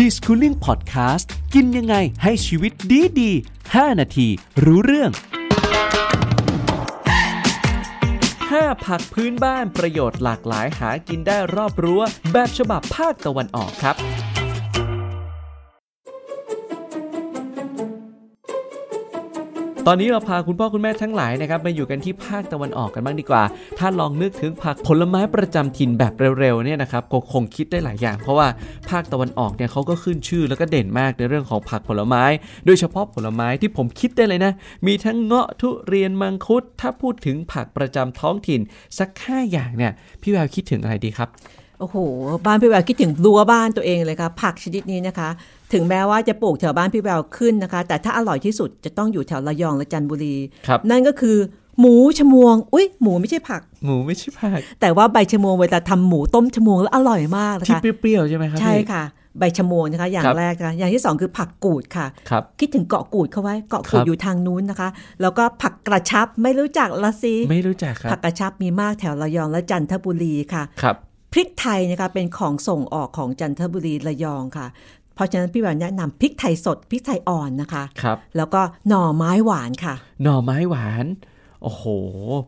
ดีสคูลิ่งพอดแคสต์กินยังไงให้ชีวิตดีดี5นาที รู้เรื่อง 5 ผักพื้นบ้านประโยชน์หลากหลายหากินได้รอบรั้ว แบบฉบับภาคตะวันออกครับ ตอนนี้เราพาคุณพ่อคุณแม่ทั้งหลายนะครับมาอยู่กันที่ภาคตะวันออกกันบ้างดีกว่า ถ้าลองนึกถึงผักผลไม้ประจำถิ่นแบบเร็วๆเนี่ยนะครับก็คงคิดได้หลายอย่าง เพราะว่าภาคตะวันออกเนี่ยเขาก็ขึ้นชื่อแล้วก็เด่นมากในเรื่องของผักผลไม้ โดยเฉพาะผลไม้ที่ผมคิดได้เลยนะ มีทั้งเงาะทุเรียนมังคุด ถ้าพูดถึงผักประจำท้องถิ่นสักห้าอย่างเนี่ยพี่แววคิดถึงอะไรดีครับ โอ้โห บ้านพี่แววคิดถึงรั้วบ้านตัวเองเลยค่ะผักชนิดนี้นะคะ ถึงแม้ว่าจะปลูกแถวบ้านพี่แววขึ้นนะคะ แต่ถ้าอร่อยที่สุดจะต้องอยู่แถวระยองและจันทบุรีครับนั่นก็คือหมูชมวง อุ้ยหมูไม่ใช่ผัก หมูไม่ใช่ผัก แต่ว่าใบชมวงเวลาทำหมูต้มชมวงแล้วอร่อยมากนะที่คะเปรี้ยวๆใช่ไหมครับใช่พี่ค่ะ ใบชมวงนะคะ อย่างครับแรกนะคะอย่างที่สองคือผักกูดค่ะครับคิดถึงเกาะกูดเขาไว้เกาะกูครัดบอยู่ทางนู้นนะคะ แล้วก็ผักกระชับไม่รู้จักละสิไม่รู้จักครับผักกระชับมีมากแถวระยองและจันทบุรีค่ะค รับพริกไทยนะคะเป็นของส่งออกของจันทบุรีระยองค่ะเพราะฉะนั้นพี่แหวนแนะนำพริกไทยสดพริกไทยอ่อนนะคะครับแล้วก็หน่อไม้หวานค่ะ หน่อไม้หวาน โอ้โห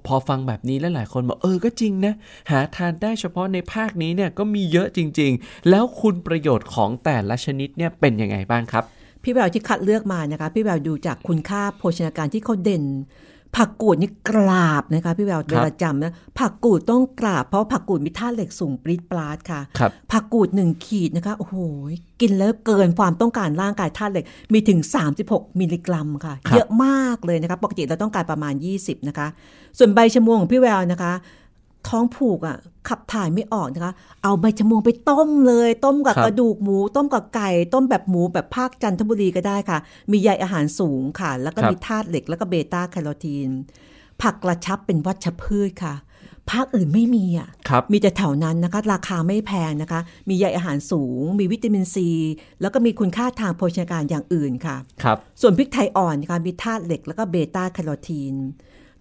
พอฟังแบบนี้แล้วหลายคนบอกเออก็จริงนะ หาทานได้เฉพาะในภาคนี้เนี่ยก็มีเยอะจริง ๆ แล้วคุณประโยชน์ของแต่ละชนิดเนี่ยเป็นยังไงบ้างครับ พี่แววที่คัดเลือกมานะคะ พี่แววดูจากคุณค่าโภชนาการที่เขาเด่น ผักกูดนี่กราบนะคะพี่แววเวลาจำนะผักกูดต้องกราบเพราะผักกูดมีธาตุเหล็กสูงปรี๊ดปราดค่ะครับผักกูดหนึ่งขีดนะคะโอ้โหกินแล้วเกินความต้องการร่างกายธาตุเหล็กมีถึง 36 มิลลิกรัมค่ะครับเยอะมากเลยนะคะปกติเราต้องการประมาณ 20 นะคะ ส่วนใบชะมวงของพี่แววนะคะ ท้องผูกอะ ขับถ่ายไม่ออกนะคะ เอาใบชะมวงไปต้มเลย ต้มกับครับกระดูกหมู ต้มกับไก่ ต้มแบบหมูแบบภาคจันทบุรีก็ได้ค่ะ มีใยอาหารสูงค่ะ แล้วก็มีธาตุเหล็กแล้วก็เบต้าแคโรทีน ผักกระชับเป็นวัชพืชค่ะภาคอื่นไม่มีอะครับมีแต่แถวนั้นนะคะ ราคาไม่แพงนะคะ มีใยอาหารสูง มีวิตามินซี แล้วก็มีคุณค่าทางโภชนาการอย่างอื่นค่ะ ครับ ส่วนพริกไทยอ่อนนะคะมีธาตุเหล็กแล้วก็เบต้าแคโรทีน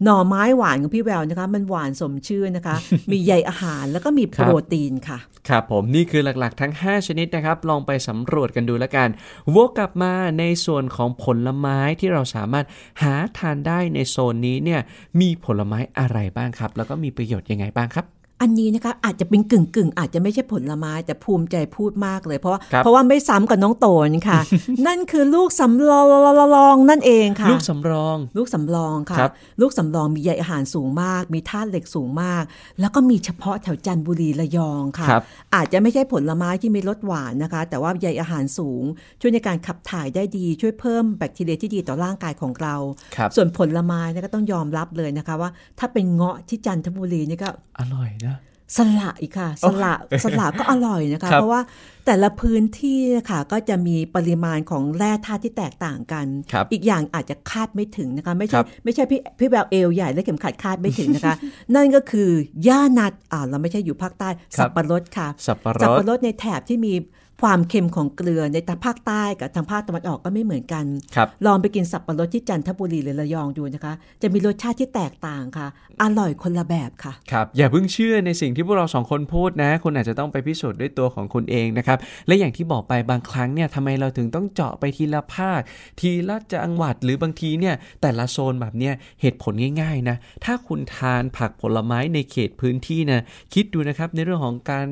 หน่อไม้หวานของพี่แววนะคะ มันหวานสมชื่อนะคะ มีใยอาหารแล้วก็มีโปรตีนค่ะ ครับผมนี่คือหลักๆ ทั้ง 5 ชนิดนะครับ ลองไปสำรวจกันดูแล้วกันวกกลับมาในส่วนของผลไม้ที่เราสามารถหาทานได้ในโซนนี้เนี่ยมีผลไม้อะไรบ้างครับ แล้วก็มีประโยชน์ยังไงบ้างครับ อันนี้นะคะอาจจะเป็นกึ่งกึ่งๆอาจจะไม่ใช่ผลไม้แต่ภูมิใจพูดมากเลย เพราะว่าครับเพราะว่าไม่ซ้ำกับน้องโตนค่ะ นั่นคือลูกสำรองนั่นเองค่ะ ลูกสำรอง ลูกสำรองค่ะครับลูกสำรองมีใยอาหารสูงมาก มีธาตุเหล็กสูงมาก แล้วก็มีเฉพาะแถวจันทบุรีระยองค่ะครับอาจจะไม่ใช่ผลไม้ที่มีรสหวานนะคะ แต่ว่าใยอาหารสูง ช่วยในการขับถ่ายได้ดี ช่วยเพิ่มแบคทีเรียที่ดีต่อร่างกายของเราครับส่วนผลไม้เนี่ยก็ต้องยอมรับเลยนะคะว่า ถ้าเป็นเงาะที่จันทบุรีนี่ก็อร่อยนะ สละอีกค่ะ สละสละก็อร่อยนะคะครับเพราะว่าแต่ละพื้นที่ค่ะก็จะมีปริมาณของแร่ธาตุที่แตกต่างกันครับอีกอย่างอาจจะคาดไม่ถึงนะคะ ไม่คใช่รับไม่ใช่พี่พี่แววเอวใหญ่และเข็มขัดคาดไม่ถึงนะคะ นั่นก็คือย่านัดอ่าเราไม่ใช่อยู่ภาคใต้ครับสับปะรดค่ะ สับปะรสับดปะรดในแถบที่มี ความเค็มของเกลือในทางภาคใต้กับทางภาคตะวันออกก็ไม่เหมือนกันครับลองไปกินสับปะรดที่จันทบุรีหรือระยองดูนะคะ จะมีรสชาติที่แตกต่างค่ะ อร่อยคนละแบบค่ะ ครับ อย่าเพิ่งเชื่อในสิ่งที่พวกเราสองคนพูดนะ คุณอาจจะต้องไปพิสูจน์ด้วยตัวของคุณเองนะครับ และอย่างที่บอกไปบางครั้งเนี่ยทำไมเราถึงต้องเจาะไปทีละภาค ทีละจังหวัดหรือบางทีเนี่ยแต่ละโซนแบบเนี้ยเหตุผลง่ายๆนะ ถ้าคุณทานผักผลไม้ในเขตพื้นที่นะคิดดูนะครับในเรื่องของการ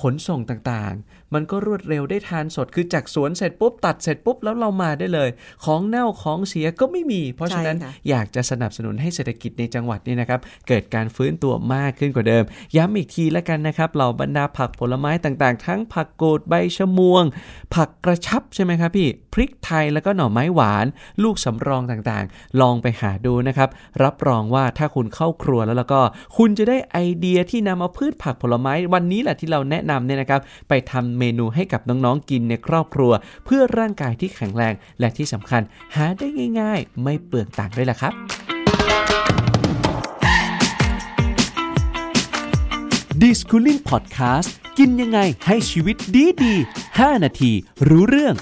ขนส่งต่างๆ มันก็รวดเร็วได้ทานสดคือจากสวนเสร็จปุ๊บตัดเสร็จปุ๊บแล้วเรามาได้เลย ของเน่าของเสียก็ไม่มี เพราะฉะนั้นใช่ค่ะอยากจะสนับสนุนให้เศรษฐกิจในจังหวัดนี่นะครับ เกิดการฟื้นตัวมากขึ้นกว่าเดิม ย้ำอีกทีแล้วกันนะครับเหล่าบรรดาผักผลไม้ต่างๆ ทั้งผักกูดใบชะมวง ผักกระชับใช่ไหมครับพี่พริกไทยแล้วก็หน่อไม้หวาน ลูกสำรองต่างๆ ลองไปหาดูนะครับ รับรองว่าถ้าคุณเข้าครัวแล้วแล้วก็ คุณจะได้ไอเดียที่นำเอาพืชผักผลไม้วันนี้แหละที่เราแนะนำเนี่ยนะครับไปทำเมนูให้กับน้องๆกินในครอบครัว เพื่อร่างกายที่แข็งแรง และที่สำคัญหาได้ง่าย ๆ ไม่เปลืองตังค์ด้วยล่ะครับ d i s c o o l i n g Podcast กินยังไงให้ชีวิตดีดี 5 นาที รู้เรื่อง